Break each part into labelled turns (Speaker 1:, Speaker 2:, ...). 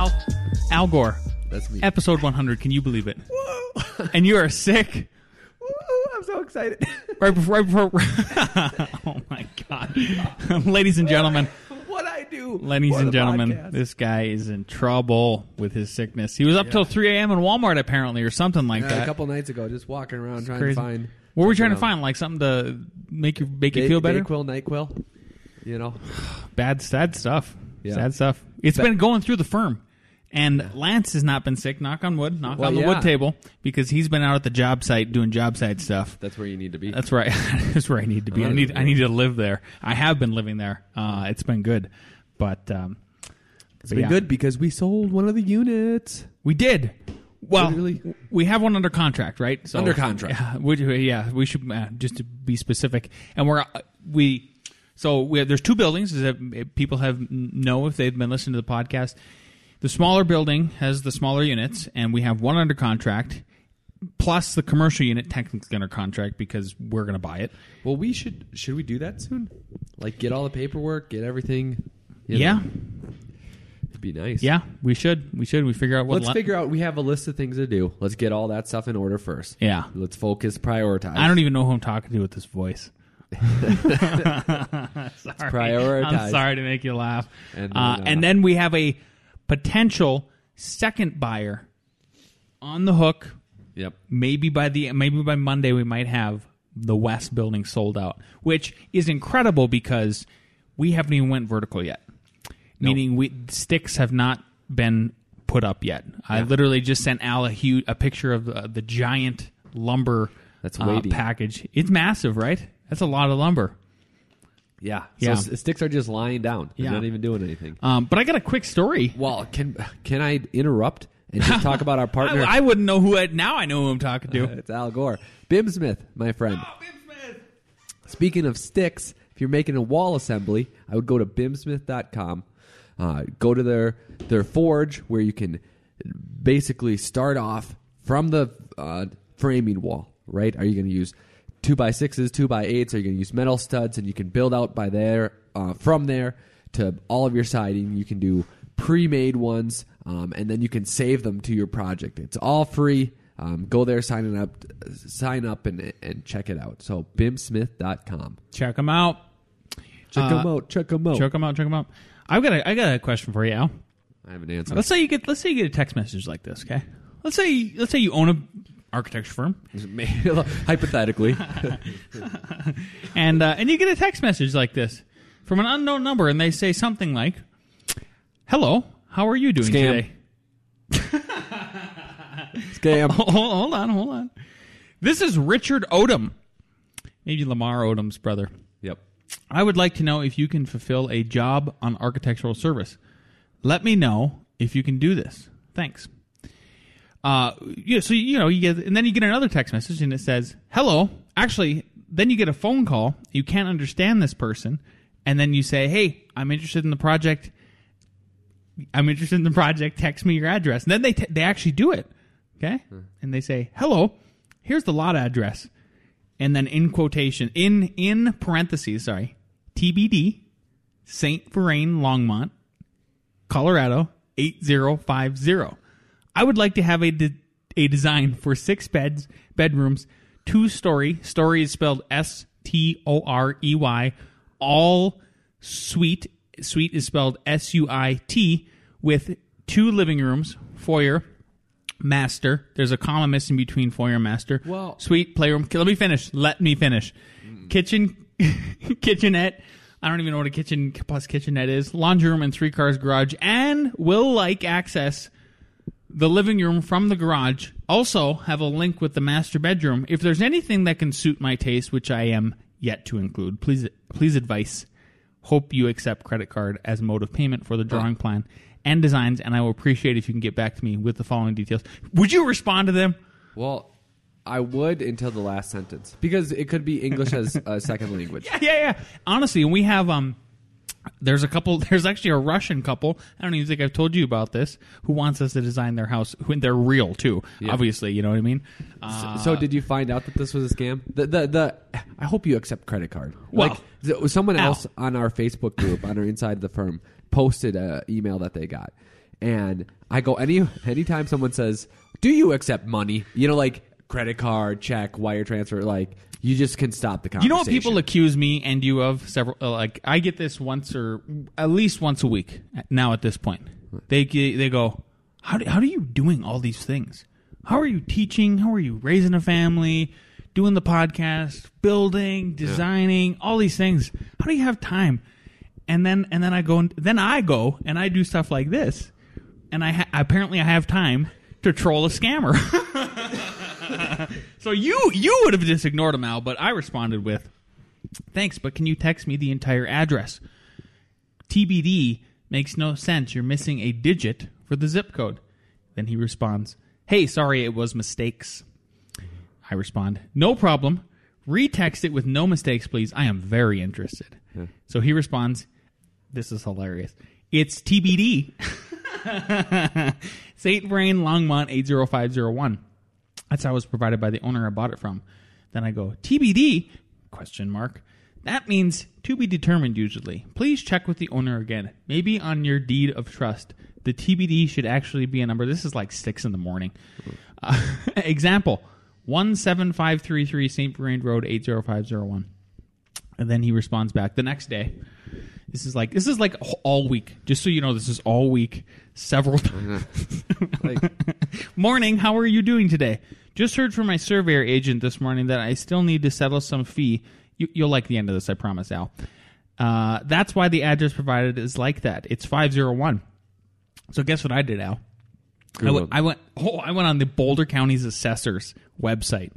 Speaker 1: Al Al Gore.
Speaker 2: That's me.
Speaker 1: Episode 100. Can you believe it?
Speaker 2: Whoa!
Speaker 1: And you are sick.
Speaker 2: Woo, I'm so excited.
Speaker 1: Right before. Right before oh my god, ladies and gentlemen,
Speaker 2: what I do?
Speaker 1: ladies and gentlemen,
Speaker 2: podcast.
Speaker 1: this guy is in trouble with his sickness. He was up till 3 a.m. in Walmart apparently, or something like
Speaker 2: Yeah,
Speaker 1: that.
Speaker 2: a couple nights ago, just walking around trying
Speaker 1: crazy.
Speaker 2: to find.
Speaker 1: what were we trying to find? Like something to make you make you
Speaker 2: Day-
Speaker 1: feel better?
Speaker 2: Dayquil, Nyquil. You know,
Speaker 1: Bad, sad stuff.
Speaker 2: Yeah.
Speaker 1: Sad stuff. It's
Speaker 2: Ba-
Speaker 1: been going through the firm. And Lance has not been sick, knock on wood, knock
Speaker 2: Well,
Speaker 1: on the
Speaker 2: yeah.
Speaker 1: wood table, because he's been out at the job site doing job site stuff.
Speaker 2: that's where you need to be.
Speaker 1: That's right. That's where I need to be. I need I need to live there. I have been living there. Uh, it's been good, but um,
Speaker 2: it's
Speaker 1: but
Speaker 2: been
Speaker 1: yeah.
Speaker 2: good because we sold one of the units.
Speaker 1: We did. Well,
Speaker 2: Really?
Speaker 1: we have one under contract, right? So,
Speaker 2: Under contract.
Speaker 1: Yeah, we, yeah, we should uh, just to be specific, and we're uh, we. So we have, there's two buildings that people have know if they've been listening to the podcast. The smaller building has the smaller units, and we have one under contract, plus the commercial unit technically under contract because we're going to buy it.
Speaker 2: Well, we should should we do that soon? Like get all the paperwork, get everything. you
Speaker 1: Yeah,
Speaker 2: it'd be nice.
Speaker 1: yeah, we should. We should. We figure out what.
Speaker 2: Let's figure out. We have a list of things to do. Let's get all that stuff in order first.
Speaker 1: Yeah,
Speaker 2: Let's focus, prioritize.
Speaker 1: I don't even know who I'm talking to with this voice. sorry.
Speaker 2: prioritize.
Speaker 1: I'm sorry to make you laugh.
Speaker 2: And then,
Speaker 1: then, uh,
Speaker 2: uh,
Speaker 1: and then we have a potential second buyer on the hook.
Speaker 2: Yep.
Speaker 1: Maybe by the maybe by Monday we might have the West building sold out, which is incredible because we haven't even went vertical yet. Meaning we sticks have not been put up yet. I literally just sent Al a huge a picture of the, the giant lumber
Speaker 2: That's
Speaker 1: uh, package. It's massive, right? That's a lot of lumber.
Speaker 2: Yeah.
Speaker 1: Yeah.
Speaker 2: So sticks are just lying down. They're
Speaker 1: Yeah.
Speaker 2: not even doing anything.
Speaker 1: Um, but I got a quick story.
Speaker 2: Well, can can I interrupt and just talk about our partner?
Speaker 1: I, I wouldn't know who. I, now I know who I'm talking to.
Speaker 2: it's Al Gore, BIMsmith, my friend. Oh, Bim Smith. Speaking of sticks, if you're making a wall assembly, I would go to bimsmith.com. Uh, go to their their forge where you can basically start off from the uh, framing wall. Right? Are you going to use two by sixes, two by eights? Are you going to use metal studs? And you can build out by there uh, from there to all of your siding. You can do pre-made ones, um, and then you can save them to your project. It's all free. Um, go there, sign it up, sign up, and and check it out. So bimsmith.com.
Speaker 1: Check them out.
Speaker 2: Check
Speaker 1: Uh,
Speaker 2: them out. Check them out.
Speaker 1: Check them out. Check them out. I've got a, I got a question for you, Al.
Speaker 2: I have an answer.
Speaker 1: Let's say you get let's say you get a text message like this. Okay. Let's say let's say you own a architecture firm
Speaker 2: Hypothetically,
Speaker 1: and uh, and you get a text message like this from an unknown number, and they say something like, "Hello, how are you doing
Speaker 2: Scam.
Speaker 1: today?"
Speaker 2: scam.
Speaker 1: hold, hold on, hold on. This is Richard Odom, maybe Lamar Odom's brother.
Speaker 2: Yep.
Speaker 1: I would like to know if you can fulfill a job on architectural service. Let me know if you can do this. Thanks. Uh, yeah, so you know you get, and then you get another text message, and it says, "Hello." Actually, then you get a phone call. You can't understand this person, and then you say, "Hey, I'm interested in the project. I'm interested in the project. Text me your address." And then they t- they actually do it, okay? And they say, "Hello, here's the lot address." and then in quotation in in parentheses sorry tbd saint Vrain longmont colorado 8050 i would like to have a de- a design for six beds bedrooms two story story is spelled s t o r e y all suite suite is spelled s u i t with two living rooms foyer master. There's a comma missing between foyer and master.
Speaker 2: Well-
Speaker 1: suite playroom. Let me finish. Let me finish. Mm. Kitchen, kitchenette. I don't even know what a kitchen plus kitchenette is. Laundry room and three cars garage, and will like access the living room from the garage. Also have a link with the master bedroom. If there's anything that can suit my taste, which I am yet to include, please please advice. Hope you accept credit card as mode of payment for the drawing plan. and designs, and I will appreciate if you can get back to me with the following details. Would you respond to them?
Speaker 2: Well, I would until the last sentence because it could be English as a second language.
Speaker 1: Yeah, yeah, yeah. Honestly, we have um there's a couple there's actually a Russian couple, I don't even think I've told you about this, who wants us to design their house when they're real too.
Speaker 2: Yeah.
Speaker 1: Obviously, you know what I mean? Uh,
Speaker 2: so did you find out that this was a scam? The the, the I hope you accept credit card.
Speaker 1: Well,
Speaker 2: like someone
Speaker 1: Al.
Speaker 2: else on our Facebook group on our inside the firm posted a email that they got. And I go any anytime someone says, "Do you accept money?" You know like credit card, check, wire transfer like you just can stop the conversation.
Speaker 1: you know what people accuse me and you of several uh, like I get this once or at least once a week now at this point. They they go, "How do, how are you doing all these things? How are you teaching? How are you raising a family?" Doing the podcast, building, designing, all these things. How do you have time? and then and then I go and then I go and I do stuff like this, and I ha- apparently I have time to troll a scammer. so you you would have just ignored him, Al, but I responded with, "Thanks, but can you text me the entire address?" TBD makes no sense. You're missing a digit for the zip code. Then he responds, "Hey, sorry, it was mistakes." I respond, "No problem. Retext it with no mistakes, please. I am very interested." So he responds, "This is hilarious. It's TBD." Saint Vrain Longmont 80501. That's how it was provided by the owner I bought it from. Then I go, TBD? Question mark. That means to be determined usually. Please check with the owner again. Maybe on your deed of trust. The TBD should actually be a number. This is like 6 in the morning. Uh, example 17533 St. Vrain Road 80501. And then he responds back the next day. This is like this is like all week. Just so you know, this is all week, several times.
Speaker 2: Like,
Speaker 1: Morning, how are you doing today? Just heard from my surveyor agent this morning that I still need to settle some fee. You, you'll like the end of this, I promise, Al. Uh, that's why the address provided is like that. It's five zero one. So guess what I did, Al? I went, I went. Oh, I went on the Boulder County's assessors website.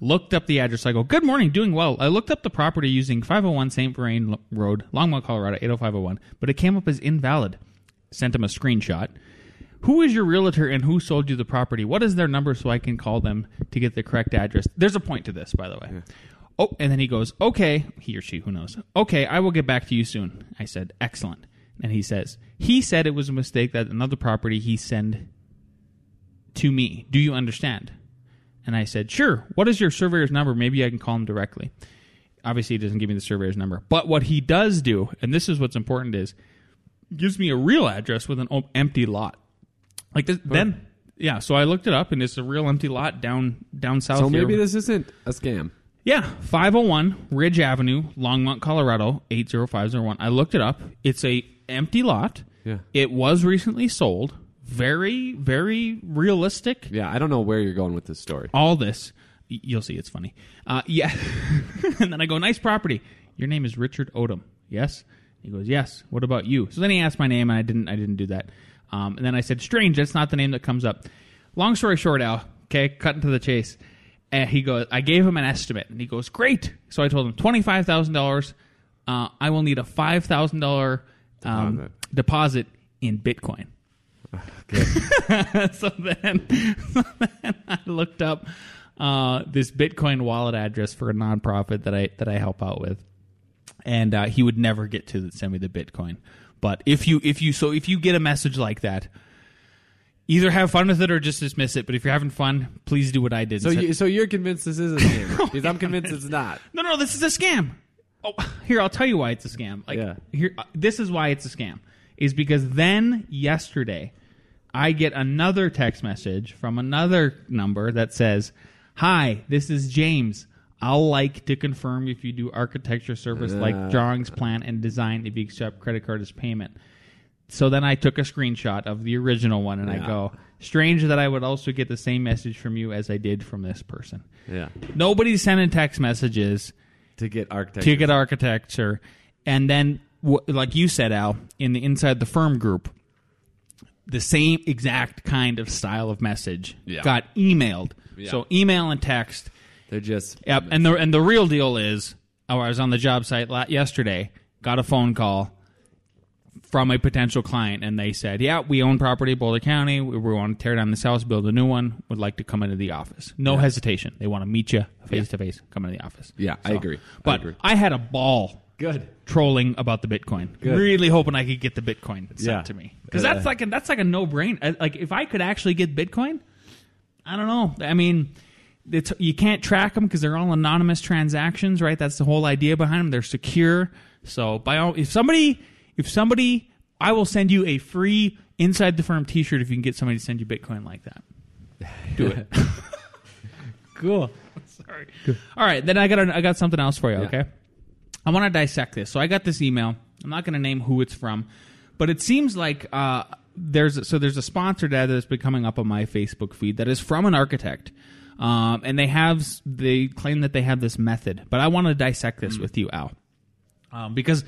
Speaker 1: Looked up the address. I go, "Good morning, doing well." I looked up the property using 501 St. Vrain Road, Longmont, Colorado 80501, but it came up as invalid. Sent him a screenshot. Who is your realtor and who sold you the property? What is their number so I can call them to get the correct address? There's a point to this, by the way. Oh, and then he goes, "Okay, he or she, who knows? Okay, I will get back to you soon." I said, "Excellent." And he says, "He said it was a mistake that another property he send to me. Do you understand?" And I said, "Sure. What is your surveyor's number? Maybe I can call him directly." Obviously, he doesn't give me the surveyor's number, but what he does do, and this is what's important, is gives me a real address with an empty lot. Like this, then, yeah. So I looked it up, and it's a real empty lot down down south.
Speaker 2: so
Speaker 1: here.
Speaker 2: maybe this isn't a scam.
Speaker 1: Yeah, 501 Ridge Avenue, Longmont, Colorado, 80501. I looked it up. It's a empty lot.
Speaker 2: Yeah.
Speaker 1: It was recently sold. Very, very realistic.
Speaker 2: Yeah, I don't know where you're going with this story.
Speaker 1: All this. You'll see it's funny. Uh, yeah. and then I go, nice property. Your name is Richard Odom. Yes? He goes, yes. What about you? So then he asked my name, and I didn't I didn't do that. Um, and then I said, strange, that's not the name that comes up. Long story short, Al, okay, cutting to the chase. And he goes, I gave him an estimate, and he goes, great. So I told him twenty five thousand dollars. Uh, I will need a five thousand dollar um,
Speaker 2: Deposit.
Speaker 1: in Bitcoin. so then, so then I looked up uh, this Bitcoin wallet address for a nonprofit that I that I help out with, and uh, he would never get to send me the Bitcoin. But if you if you so if you get a message like that, either have fun with it or just dismiss it. But if you're having fun, please do what I did.
Speaker 2: So you, so you're convinced this is a scam because I'm convinced it's not.
Speaker 1: no, no, this is a scam. Oh, here I'll tell you why it's a scam. Like
Speaker 2: Yeah.
Speaker 1: here, uh, this is why it's a scam. Is because then yesterday, I get another text message from another number that says, "Hi, this is James. I'll like to confirm if you do architecture service
Speaker 2: Uh.
Speaker 1: like drawings, plan, and design if you accept credit card as payment." So then I took a screenshot of the original one and I go, "Strange that I would also get the same message from you as I did from this person."
Speaker 2: Yeah,
Speaker 1: Nobody's sending text messages
Speaker 2: to get architecture.
Speaker 1: ticket architecture, and then like you said, Al, in the inside the firm group, the same exact kind of style of message
Speaker 2: Yeah.
Speaker 1: got emailed.
Speaker 2: Yeah.
Speaker 1: So email and text.
Speaker 2: They're just
Speaker 1: Yep, and the and the real deal is, oh, I was on the job site yesterday, got a phone call. from a potential client, and they said, "Yeah, we own property in Boulder County. We, we want to tear down this house, build a new one. Would like to come into the office. No hesitation. They want to meet you face to face. Come into the office.
Speaker 2: Yeah, I agree. I
Speaker 1: But
Speaker 2: agree.
Speaker 1: I had a ball
Speaker 2: Good.
Speaker 1: trolling about the Bitcoin.
Speaker 2: Good.
Speaker 1: Really hoping I could get the Bitcoin sent
Speaker 2: Yeah.
Speaker 1: to me because that's like a, that's like a no brain. Like if I could actually get Bitcoin, I don't know. I mean, it's, you can't track them because they're all anonymous transactions, right? That's the whole idea behind them. They're secure. So by all, if somebody, if somebody, I will send you a free inside the firm T-shirt if you can get somebody to send you Bitcoin like that. Do it.
Speaker 2: Cool.
Speaker 1: Sorry. All right, then I got a, I got something else for you.
Speaker 2: Yeah.
Speaker 1: Okay, I want to dissect this. So I got this email. I'm not going to name who it's from, but it seems like uh, there's so there's a sponsored ad that's been coming up on my Facebook feed that is from an architect, um, and they have they claim that they have this method. But I want to dissect this with you, Al, um, because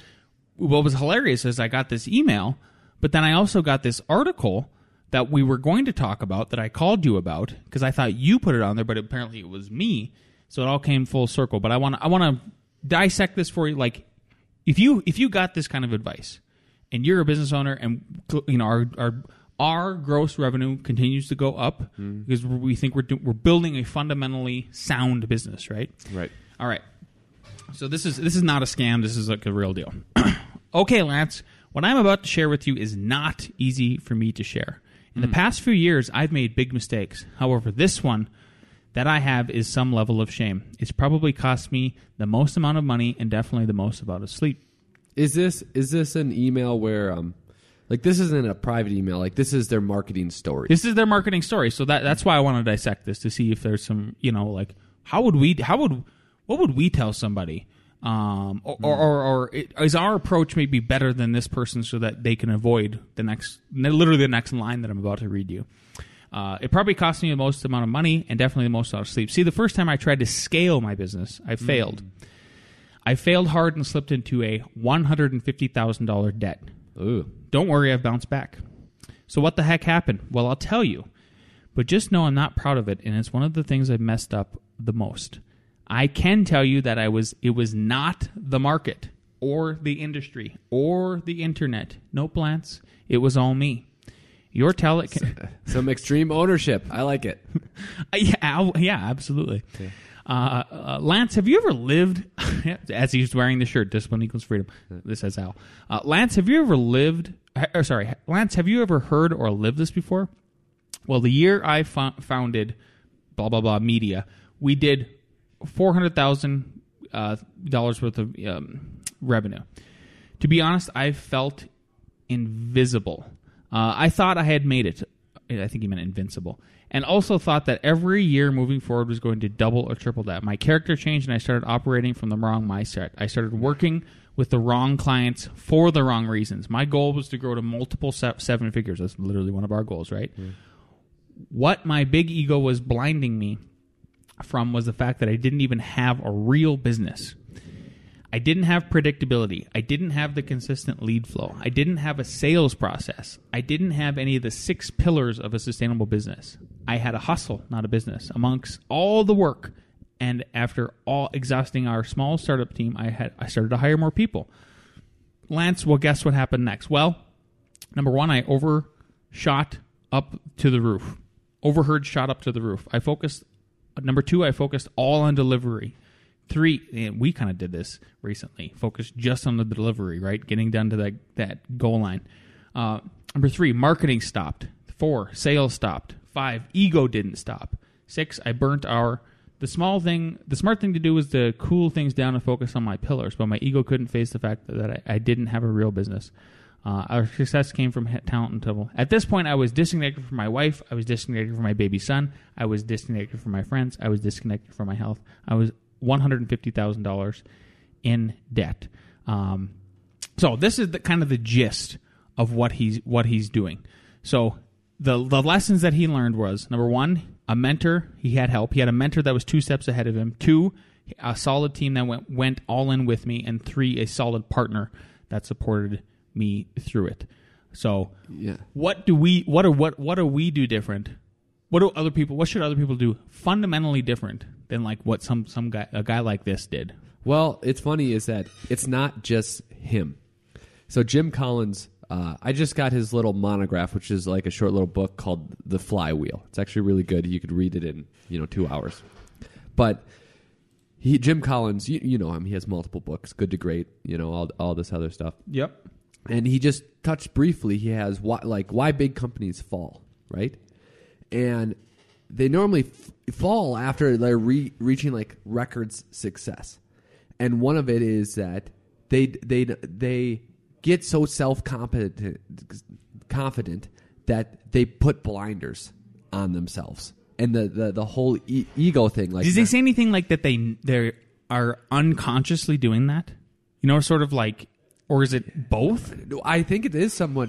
Speaker 1: what was hilarious is I got this email, but then I also got this article that we were going to talk about that I called you about because I thought you put it on there, but apparently it was me. So it all came full circle. But I want to I want to dissect this for you. Like if you if you got this kind of advice and you're a business owner and you know our our our gross revenue continues to go up because we think we're do, we're building a fundamentally sound business, right?
Speaker 2: Right.
Speaker 1: All right. So this is this is not a scam. This is like a real deal. okay, Lance. What I'm about to share with you is not easy for me to share. In the past few years, I've made big mistakes. However, this one that I have is some level of shame. It's probably cost me the most amount of money and definitely the most amount of sleep.
Speaker 2: Is this is this an email where um like this isn't a private email, like this is their marketing story.
Speaker 1: This is their marketing story, so that that's why I want to dissect this to see if there's some, you know, like how would we, how would, what would we tell somebody, um, or or, or, or it, is our approach maybe better than this person so that they can avoid the next, literally the next line that I'm about to read you. Uh, it probably cost me the most amount of money and definitely the most amount of sleep. See, the first time I tried to scale my business, I failed. I failed hard and slipped into a one hundred and fifty thousand dollar debt.
Speaker 2: Ooh.
Speaker 1: Don't worry, I've bounced back. So what the heck happened? Well, I'll tell you. But just know I'm not proud of it, and it's one of the things I've messed up the most. I can tell you that I was it was not the market or the industry or the internet. No plants. It was all me. Your talent can,
Speaker 2: Some extreme ownership. I like it.
Speaker 1: Yeah, Al- yeah, absolutely. Uh, uh, Lance, have you ever lived? as he's wearing the shirt, discipline equals freedom. This says Al. Uh, Lance, have you ever lived? Or sorry, Lance, have you ever heard or lived this before? Well, the year I fo- founded blah blah blah media, we did four hundred thousand uh, dollars worth of um, revenue. To be honest, I felt invisible. Uh, I thought I had made it. I think he meant invincible. And also thought that every year moving forward was going to double or triple that. My character changed and I started operating from the wrong mindset. I started working with the wrong clients for the wrong reasons. My goal was to grow to multiple se- seven figures. That's literally one of our goals, right? What my big ego was blinding me from was the fact that I didn't even have a real business. I didn't have predictability. I didn't have the consistent lead flow. I didn't have a sales process. I didn't have any of the six pillars of a sustainable business. I had a hustle, not a business. Amongst all the work, and after all exhausting our small startup team, I had I started to hire more people. Lance, well, guess what happened next? Well, number one, I overshot up to the roof. Overheard shot up to the roof. I focused. Number two, I focused all on delivery. Three, we kind of did this recently. Focused just on the delivery, right? Getting down to that that goal line. Uh, number three, marketing stopped. Four, sales stopped. Five, ego didn't stop. Six, I burnt our. The small thing, the smart thing to do was to cool things down and focus on my pillars, but my ego couldn't face the fact that, that I, I didn't have a real business. Uh, our success came from talent and trouble. At this point, I was disconnected from my wife. I was disconnected from my baby son. I was disconnected from my friends. I was disconnected from my health. I was one hundred and fifty thousand dollars in debt. Um, so this is the kind of the gist of what he's what he's doing. So the the lessons that he learned was number one, a mentor. He had help. He had a mentor that was two steps ahead of him. Two, a solid team that went went all in with me, and three, a solid partner that supported me through it. So
Speaker 2: Yeah.
Speaker 1: what do we what are what what do we do different? What do other people what should other people do fundamentally different than like what some some guy a guy like this did?
Speaker 2: Well, it's funny is that it's not just him. So Jim Collins Uh, I just got his little monograph, which is like a short little book called The Flywheel. It's actually really good. You could read it in you know two hours. But he Jim Collins, you, you know him. He has multiple books, Good to Great. You know all all this other stuff.
Speaker 1: Yep.
Speaker 2: And he just touched briefly. He has why, like why big companies fall, right? And they normally f- fall after they're re- reaching like records success. And one of it is that they they they get so self confident confident that they put blinders on themselves and the the, the whole e- ego thing like
Speaker 1: Did they say anything like that? They they are unconsciously doing that. You know, sort of like, or is it both?
Speaker 2: I think it is somewhat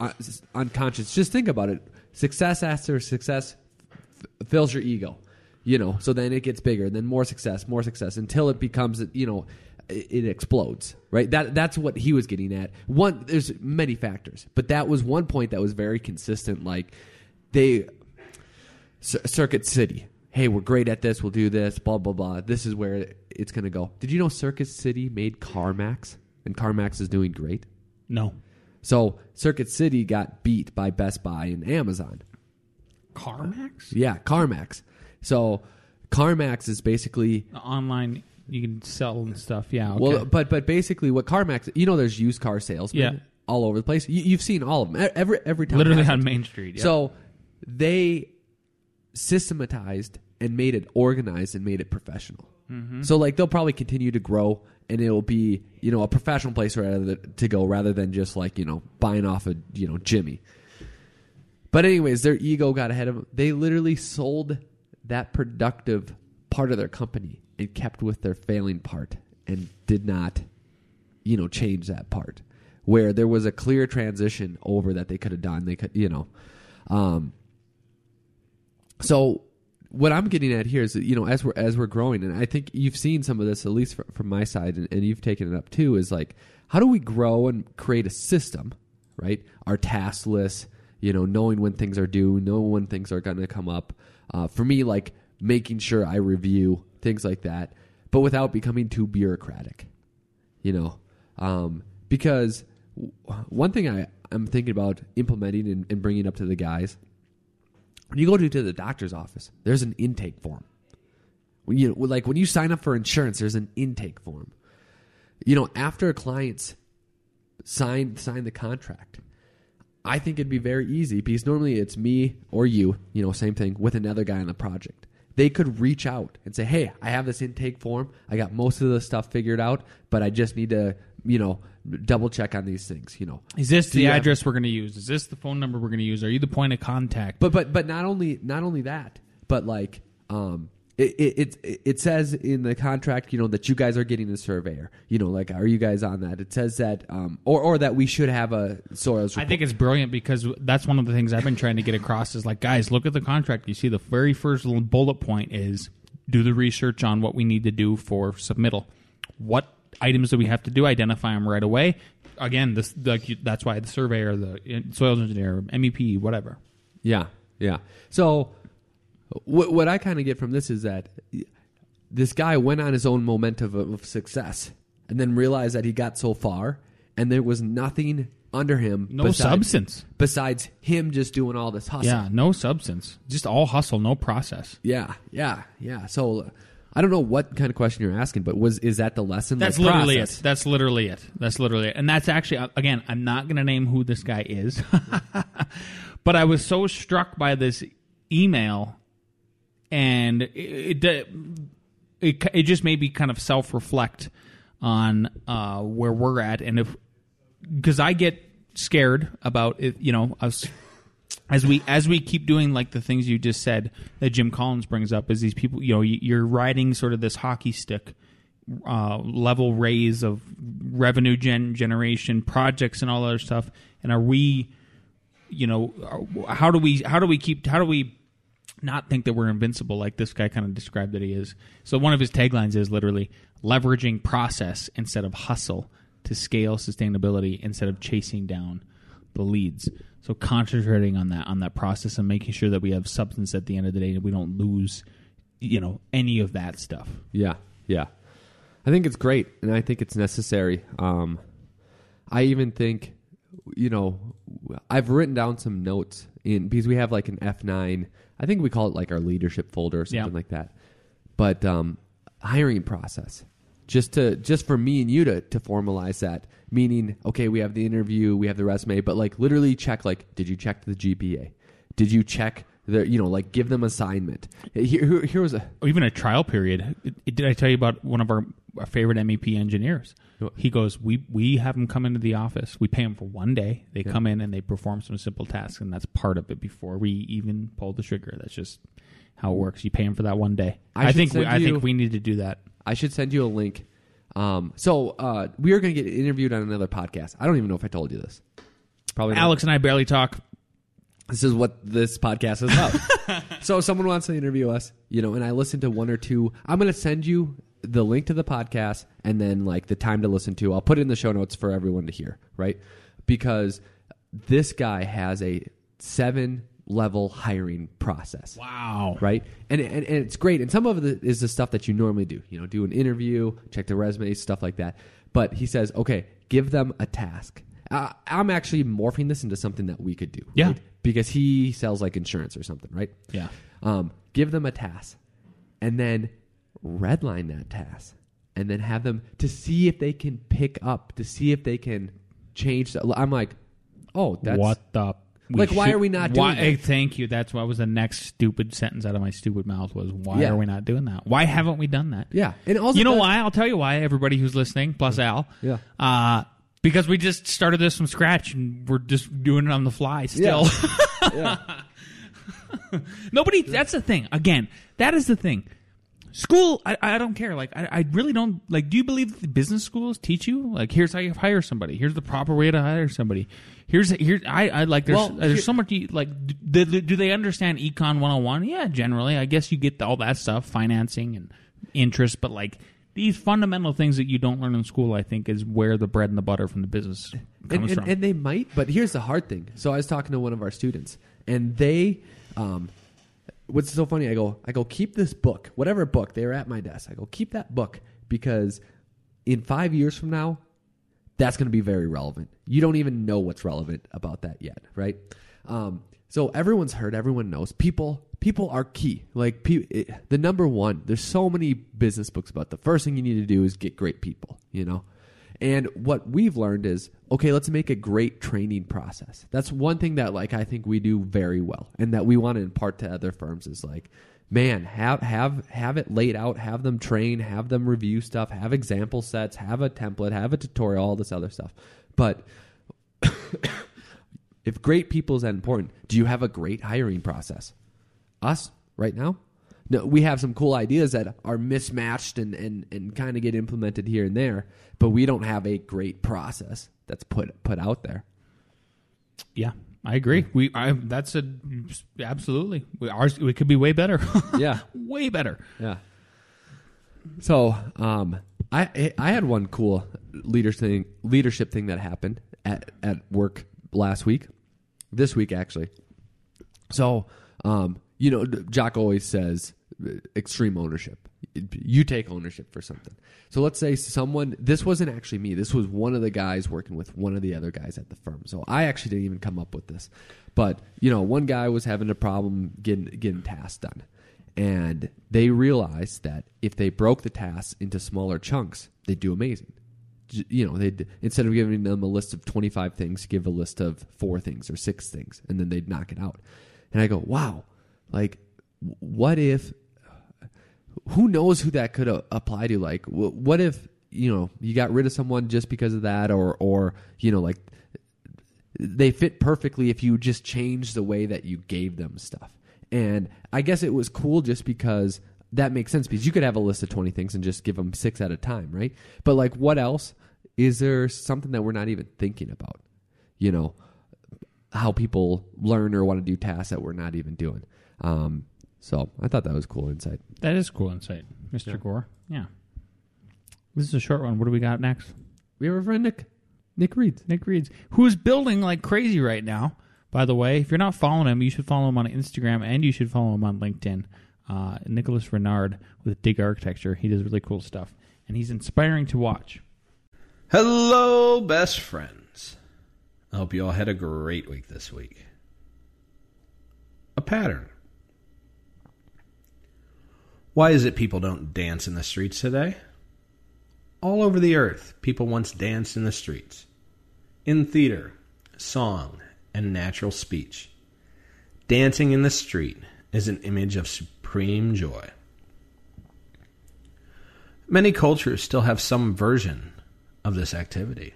Speaker 2: Uh, unconscious. Just think about it. Success after success f- fills your ego, you know. So then it gets bigger, then more success, more success, until it becomes, you know, it, it explodes. Right. That that's what he was getting at. One, there's many factors, but that was one point that was very consistent. Like they, Cir- Circuit City. Hey, we're great at this. We'll do this. Blah blah blah. This is where it's going to go. Did you know Circuit City made CarMax, and CarMax is doing great.
Speaker 1: No.
Speaker 2: So Circuit City got beat by Best Buy and Amazon.
Speaker 1: CarMax?
Speaker 2: Yeah, CarMax. So CarMax is basically
Speaker 1: Online, you can sell and stuff. Yeah. Okay.
Speaker 2: well, but but basically what CarMax, you know, there's used car salesmen
Speaker 1: Yeah.
Speaker 2: all over the place. You, you've seen all of them every every time.
Speaker 1: literally on Main Street. Yeah.
Speaker 2: So they systematized and made it organized and made it professional.
Speaker 1: Mm-hmm.
Speaker 2: So like they'll probably continue to grow and it'll be you know a professional place to go rather than just like you know buying off a you know Jimmy. But anyways, their ego got ahead of them. They literally sold that productive part of their company and kept with their failing part and did not you know change that part where there was a clear transition over that they could have done they could you know um so what i'm getting at here is that you know as we're as we're growing and i think you've seen some of this at least from my side and, and you've taken it up too is like how do we grow and create a system right? Our task list you know knowing when things are due knowing when things are going to come up uh, for me like making sure i review things like that but without becoming too bureaucratic you know? Um, because w- one thing I, i'm thinking about implementing and, and bringing up to the guys when you go to, to the doctor's office there's an intake form. When you like when you sign up for insurance there's an intake form. You know after a clients sign sign the contract i think it'd be very easy because normally it's me or you you know same thing with another guy on the project. They could reach out and say hey i have this intake form. I got most of the stuff figured out but i just need to you know double check on these things you know
Speaker 1: is this the
Speaker 2: you have-
Speaker 1: address we're going to use? Is this the phone number we're going to use? Are you the point of contact?
Speaker 2: But but but not only not only that, but like um it, it it it says in the contract, you know, that you guys are getting a surveyor. You know, like are you guys on that? It says that um or or that we should have a soils
Speaker 1: I think it's brilliant because that's one of the things I've been trying to get across is like, guys, look at the contract. You see, the very first little bullet point is do the research on what we need to do for submittal. What items that we have to do? Identify them right away. Again, this like you- that's why the surveyor, the soils engineer, MEP, whatever.
Speaker 2: Yeah, yeah. So, what what I kind of get from this is that this guy went on his own momentum of, of success, and then realized that he got so far, and there was nothing under him.
Speaker 1: No
Speaker 2: besides,
Speaker 1: substance.
Speaker 2: besides him just doing all this hustle.
Speaker 1: Yeah, no substance. Just all hustle, no process.
Speaker 2: Yeah, yeah, yeah. So uh, I don't know what kind of question you're asking, but was is that the lesson?
Speaker 1: That's
Speaker 2: Like,
Speaker 1: literally
Speaker 2: process?
Speaker 1: it. That's literally it. That's literally it. And that's actually uh, again, I'm not going to name who this guy is, but I was so struck by this email, and it it it, it just made me kind of self reflect on uh, where we're at, and if because I get scared about it, you know us as we as we keep doing like the things you just said that Jim Collins brings up is these people you know you- you're riding sort of this hockey stick uh, level raise of revenue gen generation projects and all other stuff. And are we you know how do we how do we keep how do we not think that we're invincible like this guy kind of described that he is? So one of his taglines is literally leveraging process instead of hustle to scale sustainability instead of chasing down the leads so concentrating on that on that process and making sure that we have substance at the end of the day and we don't lose you know any of that stuff
Speaker 2: Yeah, yeah. I think it's great, and I think it's necessary. Um, I even think you know, I've written down some notes in because we have like an F nine. I think we call it like our leadership folder or something
Speaker 1: Yeah.
Speaker 2: like that. But um, hiring process, just to just for me and you to to formalize that. Meaning, okay, we have the interview, we have the resume, but like literally check like, did you check the GPA? Did you check the you know like give them assignment? Here, here, here was a
Speaker 1: or even a trial period. Did I tell you about one of our, our favorite MEP engineers? He goes, we we have them come into the office. We pay them for one day. They come in and they perform some simple tasks, and that's part of it before we even pull the trigger. That's just how it works. You pay them for that one day.
Speaker 2: I
Speaker 1: I, think we, I think we need to do that.
Speaker 2: I should send you a link. Um, so uh, we are going to get interviewed on another podcast. I don't even know if I told you this. Probably not.
Speaker 1: Alex and I barely talk.
Speaker 2: This is what this podcast is about. so if someone wants to interview us, you know, and I listen to one or two, I'm going to send you the link to the podcast and then like the time to listen to. I'll put it in the show notes for everyone to hear, right? Because this guy has a seven level hiring process
Speaker 1: Wow.
Speaker 2: right? And, and and it's great. And some of it is the stuff that you normally do. You know, do an interview, check the resume, stuff like that. But he says, okay, give them a task. Uh, I'm actually morphing this into something that we could do.
Speaker 1: Yeah.
Speaker 2: right? Because he sells like insurance or something, right?
Speaker 1: Yeah.
Speaker 2: Um, give them a task, and then redline that task, and then have them to see if they can pick up, to see if they can change. The, I'm like, oh, that's
Speaker 1: what the we
Speaker 2: Like, why are we not doing
Speaker 1: why,
Speaker 2: that?
Speaker 1: eh, Thank you. That's what was the next stupid sentence out of my stupid mouth was why
Speaker 2: Yeah.
Speaker 1: are we not doing that? Why haven't we done that?
Speaker 2: yeah. And also,
Speaker 1: you know why? I'll tell you why. Everybody who's listening, plus Al.
Speaker 2: Yeah.
Speaker 1: Uh, because we just started this from scratch and we're just doing it on the fly still.
Speaker 2: yeah.
Speaker 1: Nobody. That's the thing. Again, that is the thing. School, I, I don't care. Like, I, I really don't. Like, do you believe that the business schools teach you? Like, here's how you hire somebody. Here's the proper way to hire somebody. Here's here. I, I like. There's
Speaker 2: Well,
Speaker 1: there's
Speaker 2: here-
Speaker 1: so much. Like, do, do they understand Econ 101? Yeah, generally. I guess you get all that stuff, financing and interest. But like these fundamental things that you don't learn in school, I think, is where the bread and the butter from the business
Speaker 2: and, and,
Speaker 1: from.
Speaker 2: and they might, but here's the hard thing. So I was talking to one of our students, and they, um, what's so funny? I go, I go, keep this book, whatever book. They were at my desk. I go, keep that book because in five years from now, that's going to be very relevant. You don't even know what's relevant about that yet, right? Um, so everyone's heard, everyone knows. People, people are key. Like pe- it, the number one. There's so many business books about the first thing you need to do is get great people. You know, and what we've learned is okay, let's make a great training process. That's one thing that like I think we do very well, and that we want to impart to other firms is like, man, have have have it laid out, have them train, have them review stuff, have example sets, have a template, have a tutorial, all this other stuff. But if great people is that important, do you have a great hiring process? Us right now? No, we have some cool ideas that are mismatched and, and, and kind of get implemented here and there, but we don't have a great process that's put put out there.
Speaker 1: yeah, I agree. We I, that's a absolutely we, ours. We could be way better.
Speaker 2: Yeah.
Speaker 1: way better.
Speaker 2: Yeah. So, um, I I had one cool leader thing, leadership thing that happened at at work last week, this week actually. So, um, you know, Jock always says extreme ownership. You take ownership for something. So let's say someone. This wasn't actually me. This was one of the guys working with one of the other guys at the firm. So I actually didn't even come up with this. But you know, one guy was having a problem getting getting tasks done and they realized that if they broke the tasks into smaller chunks, they'd do amazing. You know, they'd instead of giving them a list of twenty five things, give a list of four things or six things, and then they'd knock it out. And I go, wow, like, what if? Who knows who that could uh, apply to? Like, w- what if you know you got rid of someone just because of that, or or you know, like they fit perfectly if you just change the way that you gave them stuff. And I guess it was cool just because that makes sense because you could have a list of 20 things and just give them six at a time, right? But like, what else? Is there something that we're not even thinking about? You know, how people learn or want to do tasks that we're not even doing. Um, so I thought that was cool insight.
Speaker 1: That is cool insight, Mister Gore. Yeah. This is a short one. What do we got next?
Speaker 2: We have a friend Nick, Nick Reed.
Speaker 1: Nick Reeds, who's building like crazy right now. By the way, if you're not following him, you should follow him on Instagram and you should follow him on LinkedIn. Uh, Nicholas Renard with Dig Architecture. He does really cool stuff, and he's inspiring to watch.
Speaker 3: Hello, best friends. I hope you all had a great week this week. A pattern. Why is it people don't dance in the streets today? All over the earth, people once danced in the streets. In theater, song, and natural speech. Dancing in the street is an image of supreme joy. Many cultures still have some version of this activity.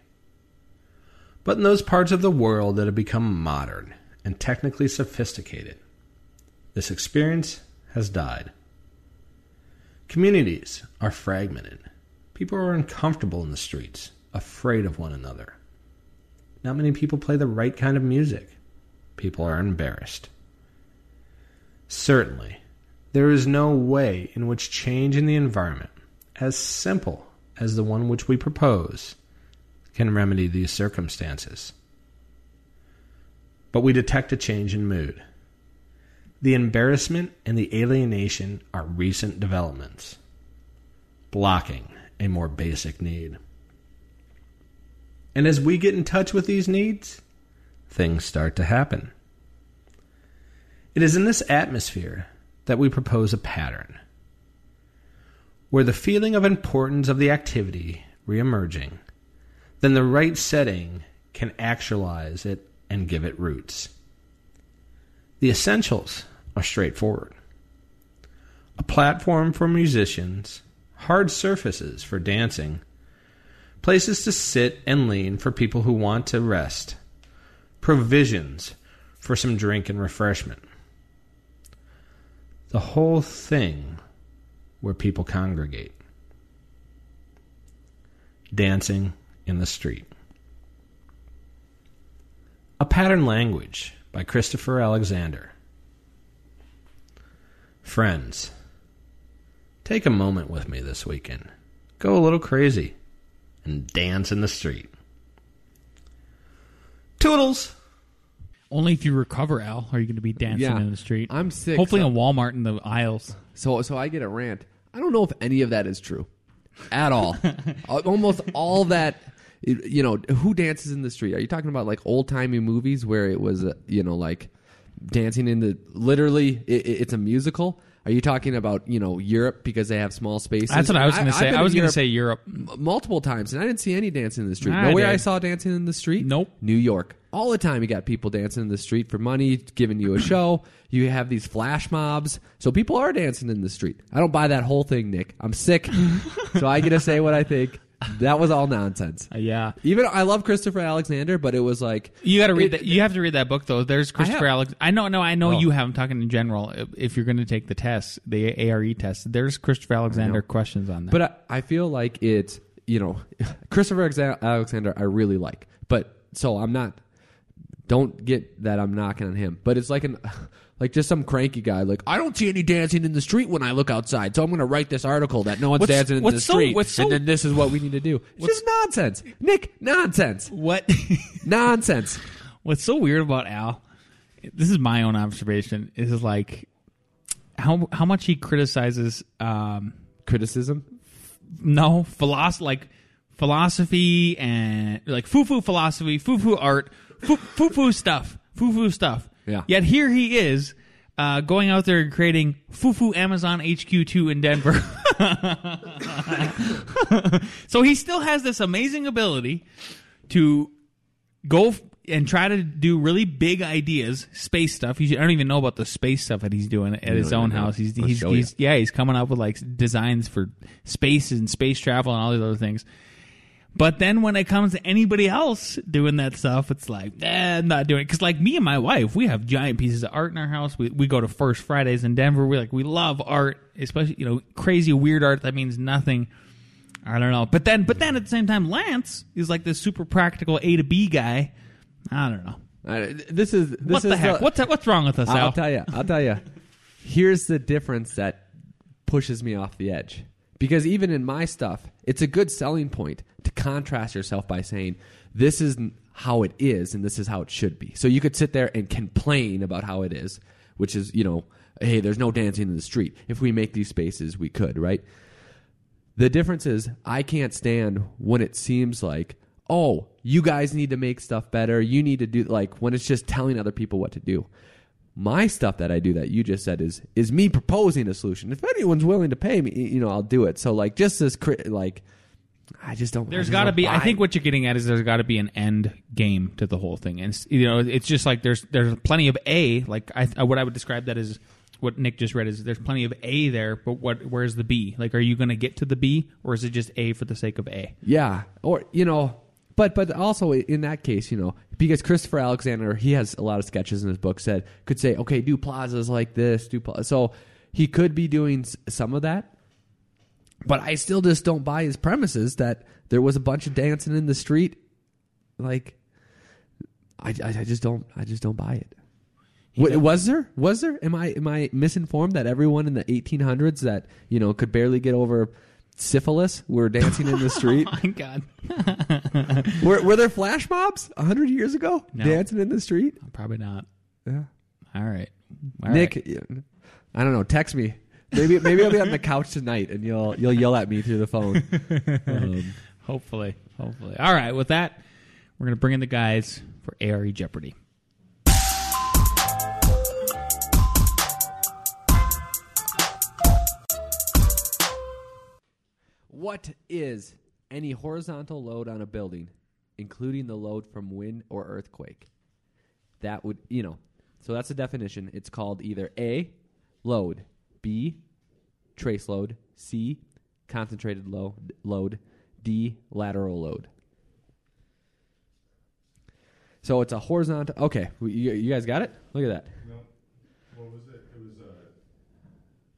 Speaker 3: But in those parts of the world that have become modern and technically sophisticated, this experience has died. Communities are fragmented. People are uncomfortable in the streets, afraid of one another. Not many people play the right kind of music. People are embarrassed. Certainly, there is no way in which change in the environment, as simple as the one which we propose, can remedy these circumstances. But we detect a change in mood. The embarrassment and the alienation are recent developments, blocking a more basic need. And as we get in touch with these needs, things start to happen. It is in this atmosphere that we propose a pattern where the feeling of importance of the activity reemerging, then the right setting can actualize it and give it roots. The essentials are straightforward a platform for musicians, hard surfaces for dancing, places to sit and lean for people who want to rest, provisions for some drink and refreshment. The whole thing where people congregate. Dancing in the street. A Pattern Language by Christopher Alexander. Friends, take a moment with me this weekend. Go a little crazy and dance in the street. Toodles!
Speaker 1: Only if you recover, Al, are you going to be dancing
Speaker 2: Yeah.
Speaker 1: in the street.
Speaker 2: I'm sick.
Speaker 1: Hopefully,
Speaker 2: so,
Speaker 1: in Walmart in the aisles.
Speaker 2: so so I get a rant. I don't know if any of that is true, at all. Uh, Almost all that. You know, who dances in the street? Are you talking about like old timey movies where it was, uh, you know, like dancing in the literally? It, it- it's a musical. Are you talking about you know Europe because they have small spaces?
Speaker 1: That's what I was going to say. I was going to say Europe.
Speaker 2: m- multiple times, and I didn't see any dancing in the street.
Speaker 1: I
Speaker 2: Nowhere I
Speaker 1: did.
Speaker 2: saw dancing in the street.
Speaker 1: Nope.
Speaker 2: New York. All the time you got people dancing in the street for money, giving you a show. You have these flash mobs. So people are dancing in the street. I don't buy that whole thing, Nick. I'm sick. so I get to say what I think. That was all nonsense.
Speaker 1: Uh, yeah.
Speaker 2: Even I love Christopher Alexander, but it was like
Speaker 1: You got to read
Speaker 2: It-
Speaker 1: that. You have to read that book though. There's Christopher
Speaker 2: have.
Speaker 1: Alex. I know. No, I know
Speaker 2: Oh.
Speaker 1: you have. I'm talking in general. If- If you're going to take the test, the ARE test, there's Christopher Alexander questions on that.
Speaker 2: But I, I feel like it, you know, Christopher Alexander, I really like. But so I'm not. Don't get that I'm knocking on him, but it's like an, like just some cranky guy. Like I don't see any dancing in the street when I look outside, so I'm going to write this article that no one's
Speaker 1: What's-
Speaker 2: dancing in
Speaker 1: what's
Speaker 2: the
Speaker 1: so-
Speaker 2: street,
Speaker 1: what's so-
Speaker 2: and then this is what we need to do. It's just nonsense, Nick. Nonsense.
Speaker 1: what?
Speaker 2: nonsense.
Speaker 1: What's so weird about Al? This is my own observation. Is like how how much he criticizes. Um,
Speaker 2: Criticism.
Speaker 1: no philosophy like philosophy and like foo foo philosophy, foo foo art, foo foo foo stuff, foo foo stuff.
Speaker 2: Yeah.
Speaker 1: Yet here he is, uh, going out there and creating foo Amazon HQ two in Denver. so he still has this amazing ability to go f- and try to do really big ideas, space stuff. He's, I don't even know about the space stuff that he's doing at his own house. He's,
Speaker 2: I'll
Speaker 1: he's, he's yeah, he's coming up with like designs for space and space travel and all these other things. But then when it comes to anybody else doing that stuff, it's like, eh, I'm not doing it. Because like me and my wife, we have giant pieces of art in our house. We we go to First Fridays in Denver. We like we love art, especially you know crazy weird art that means nothing. I don't know. But then but then at the same time, Lance is like this super practical A to B guy. I don't know.
Speaker 2: Uh, this is this
Speaker 1: what
Speaker 2: is
Speaker 1: the heck? what's what's wrong with us,
Speaker 2: I'll
Speaker 1: Al?
Speaker 2: tell you. I'll tell you. Here's the difference that pushes me off the edge. Because even in my stuff, it's a good selling point to contrast yourself by saying, this is how it is and this is how it should be. So you could sit there and complain about how it is, which is, you know, hey, there's no dancing in the street. If we make these spaces, we could, right? The difference is I can't stand when it seems like oh, you guys need to make stuff better. You need to do like when it's just telling other people what to do. My stuff that I do that you just said is is me proposing a solution. If anyone's willing to pay me, you know, I'll do it. So like just as cri- like I just don't.
Speaker 1: There's
Speaker 2: got
Speaker 1: to be. I think what you're getting at is there's got to be an end game to the whole thing, and you know, it's just like there's there's plenty of A. Like I, uh, what I would describe that is what Nick just read is there's plenty of A there, but what where's the B? Like, are you going to get to the B, or is it just A for the sake of A?
Speaker 2: Yeah, or you know, but but also in that case, you know, because Christopher Alexander, he has a lot of sketches in his book. Said could say, okay, do plazas like this, do. So he could be doing some of that, but I still just don't buy his premises that there was a bunch of dancing in the street. Like, I, I, I just don't I just don't buy it. Wa- was there? Was there? Am I am I misinformed that everyone in the 1800s that you know could barely get over syphilis We were dancing in the street?
Speaker 1: Oh my God,
Speaker 2: were, were there flash mobs hundred years ago
Speaker 1: No.
Speaker 2: dancing in the street?
Speaker 1: probably not.
Speaker 2: Yeah.
Speaker 1: All right, All
Speaker 2: Nick,
Speaker 1: right.
Speaker 2: I don't know. Text me. Maybe maybe I'll be on the couch tonight and you'll you'll yell at me through the phone. Um,
Speaker 1: hopefully, hopefully. All right, with that, we're gonna bring in the guys for ARE Jeopardy.
Speaker 2: What is any horizontal load on a building, including the load from wind or earthquake? That would you know. So that's a definition. It's called either A, load, B, trace load, C, concentrated load, load, D, lateral load. So it's a horizontal. Okay, you, you guys got it. Look at that.
Speaker 4: No. What was it? It was uh,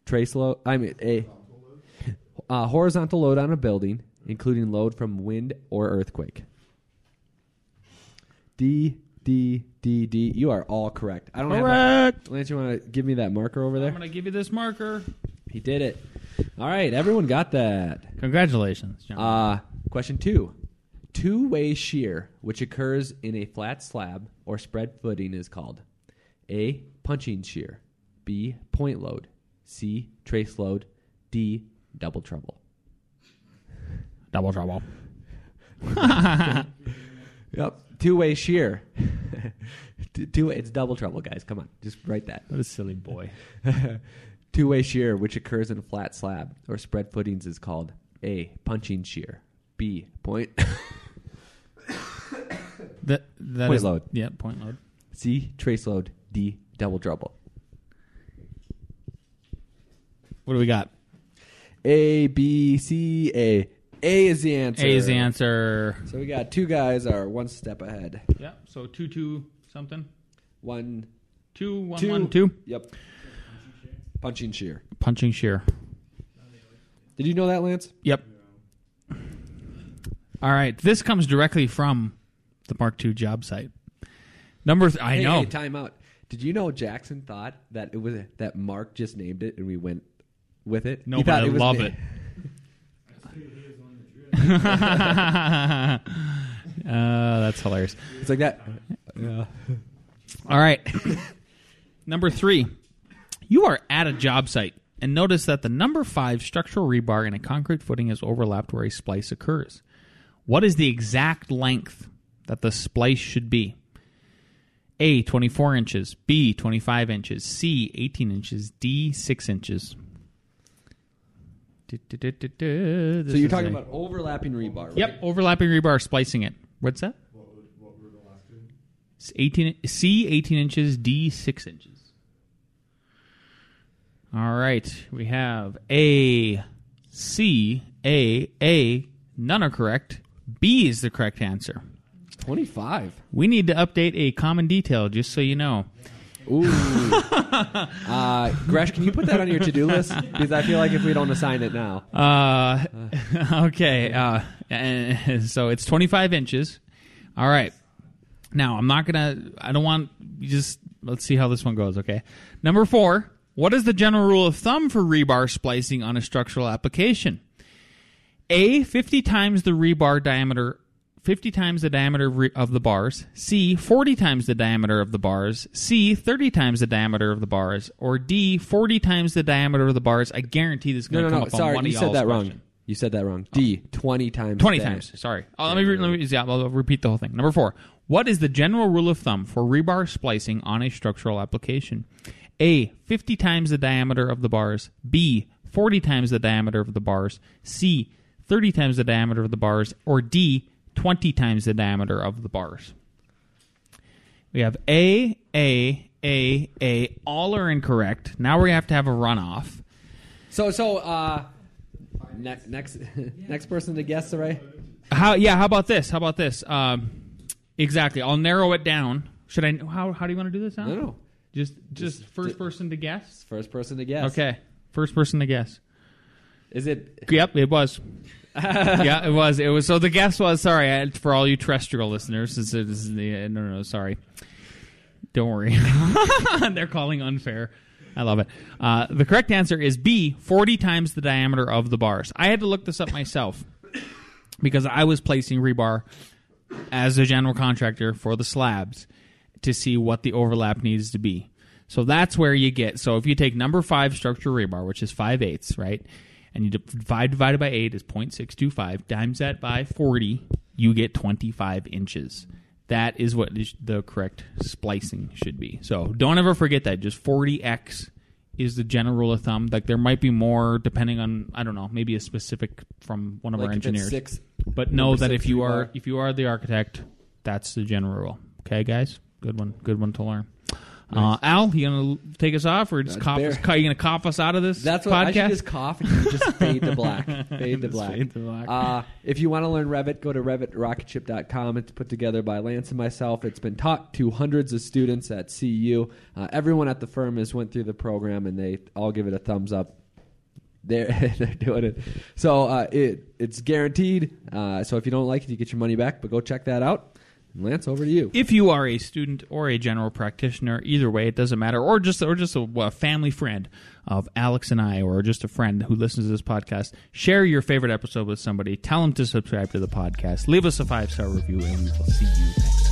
Speaker 2: Trace load. I mean a uh, horizontal load on a building, including load from wind or earthquake. D D D D. You are all correct. I don't have.
Speaker 1: Correct.
Speaker 2: A, Lance, you want to give me that marker over there?
Speaker 1: I'm gonna give you this marker.
Speaker 2: He did it. All right, everyone got that.
Speaker 1: Congratulations, John.
Speaker 2: Uh, question two. Two way shear, which occurs in a flat slab or spread footing, is called A. Punching shear, B. Point load, C. Trace load, D. Double trouble.
Speaker 1: Double trouble.
Speaker 2: Yep. Two way shear. Two it's double trouble, guys. Come on. Just write that.
Speaker 1: What a silly boy.
Speaker 2: Two way shear, which occurs in a flat slab or spread footings, is called A. Punching shear. B. Point.
Speaker 1: That that
Speaker 2: Point
Speaker 1: is-
Speaker 2: load.
Speaker 1: Yeah, point load.
Speaker 2: C. Trace load. D. Double trouble.
Speaker 1: What do we got?
Speaker 2: A, B, C, A. A is the answer.
Speaker 1: A is the answer.
Speaker 2: So we got two guys are one step ahead.
Speaker 1: Yeah. So two two something.
Speaker 2: One,
Speaker 1: Two one
Speaker 2: two.
Speaker 1: one two.
Speaker 2: Yep. Punching shear.
Speaker 1: Punching shear.
Speaker 2: Did you know that, Lance?
Speaker 1: Yep. All right. This comes directly from the Mark II job site. Number th- I
Speaker 2: hey,
Speaker 1: know.
Speaker 2: Hey, time out. Did you know Jackson thought that it was that Mark just named it and we went with it?
Speaker 1: No, but I love
Speaker 2: na-
Speaker 1: it. uh, that's hilarious.
Speaker 2: It's like that. Yeah.
Speaker 1: All right. number three. You are at a job site and notice that the number five structural rebar in a concrete footing is overlapped where a splice occurs. What is the exact length that the splice should be? A, 24 inches. B, 25 inches. C, 18 inches. D, 6 inches.
Speaker 2: So you're talking about overlapping rebar. Right?
Speaker 1: Yep, overlapping rebar, splicing it. What's that?
Speaker 4: what, what were the last two?
Speaker 1: It's 18 C 18 inches, D 6 inches. All right, we have A C A A none are correct. B is the correct answer.
Speaker 2: Twenty-five.
Speaker 1: We need to update a common detail just so you know.
Speaker 2: Ooh. uh, Gresh, can you put that on your to-do list? Because I feel like if we don't assign it now,
Speaker 1: Uh, okay. Uh, and so it's 25 inches. All right. Now I'm not gonna. I don't want. Just let's see how this one goes. Okay. Number four. What is the general rule of thumb for rebar splicing on a structural application? A. 50 times the rebar diameter. 50 times the diameter of re- of the bars. C. 40 times the diameter of the bars. C. 30 times the diameter of the bars. Or D. 40 times the diameter of the bars. I guarantee this is
Speaker 2: no,
Speaker 1: going
Speaker 2: no,
Speaker 1: to come
Speaker 2: no.
Speaker 1: up on
Speaker 2: Sorry,
Speaker 1: one
Speaker 2: you
Speaker 1: of
Speaker 2: said
Speaker 1: y'all's
Speaker 2: that wrong.
Speaker 1: question.
Speaker 2: You said that wrong. D. Oh. Twenty times.
Speaker 1: 20
Speaker 2: the-
Speaker 1: times. Sorry. Oh, let me re- let me yeah, I'll repeat the whole thing. Number 4. What is the general rule of thumb for rebar splicing on a structural application? A. 50 times the diameter of the bars. B. 40 times the diameter of the bars. C. 30 times the diameter of the bars or D. 20 times the diameter of the bars. We have A, A, A, A. All are incorrect. Now we have to have a runoff.
Speaker 2: So so uh, ne- next next person to guess the right.
Speaker 1: How? Yeah. How about this? How about this? Um, exactly. I'll narrow it down. Should I? How? How do you want to do this? Now?
Speaker 2: No, no.
Speaker 1: Just, just first person to guess.
Speaker 2: First person to guess.
Speaker 1: Okay. First person to guess.
Speaker 2: Is it?
Speaker 1: Yep, it was. yeah, it was. It was. So the guess was. Sorry for all you terrestrial listeners. This is, the no, no, no. Sorry. Don't worry. They're calling unfair. I love it. Uh, the correct answer is B. Forty times the diameter of the bars. I had to look this up myself because I was placing rebar as a general contractor for the slabs to see what the overlap needs to be. So that's where you get. So if you take number five structure rebar, which is five eighths, right, and you divide divided by eight is 0.625 times that by 40, you get 25 inches. that is what the correct splicing should be. So don't ever forget that. Just 40x is the general rule of thumb. Like there might be more depending on I don't know, maybe a specific from one of
Speaker 2: Like
Speaker 1: our engineers.
Speaker 2: six-
Speaker 1: But know that if you are if you are the architect, that's the general rule. Okay, guys, good one, good one to learn. Uh, Al, you gonna take us off, or just cough? Us, you gonna cough us out of this
Speaker 2: That's what I should just cough and you just fade to black. Fade to black.
Speaker 1: fade to black.
Speaker 2: Uh, if you want to learn Revit, go to revitrocketship.com. It's put together by Lance and myself. It's been taught to hundreds of students at CU. Uh, everyone at the firm has went through the program and they all give it a thumbs up. They're, they're doing it. So uh, it it's guaranteed. Uh, so if you don't like it, you get your money back. But go check that out. Lance, over to you.
Speaker 1: if you are a student or a general practitioner, either way, it doesn't matter, or just or just a, a family friend of Alex and I, or just a friend who listens to this podcast, share your favorite episode with somebody. Tell them to subscribe to the podcast. Leave us a five star review, and we will see you next.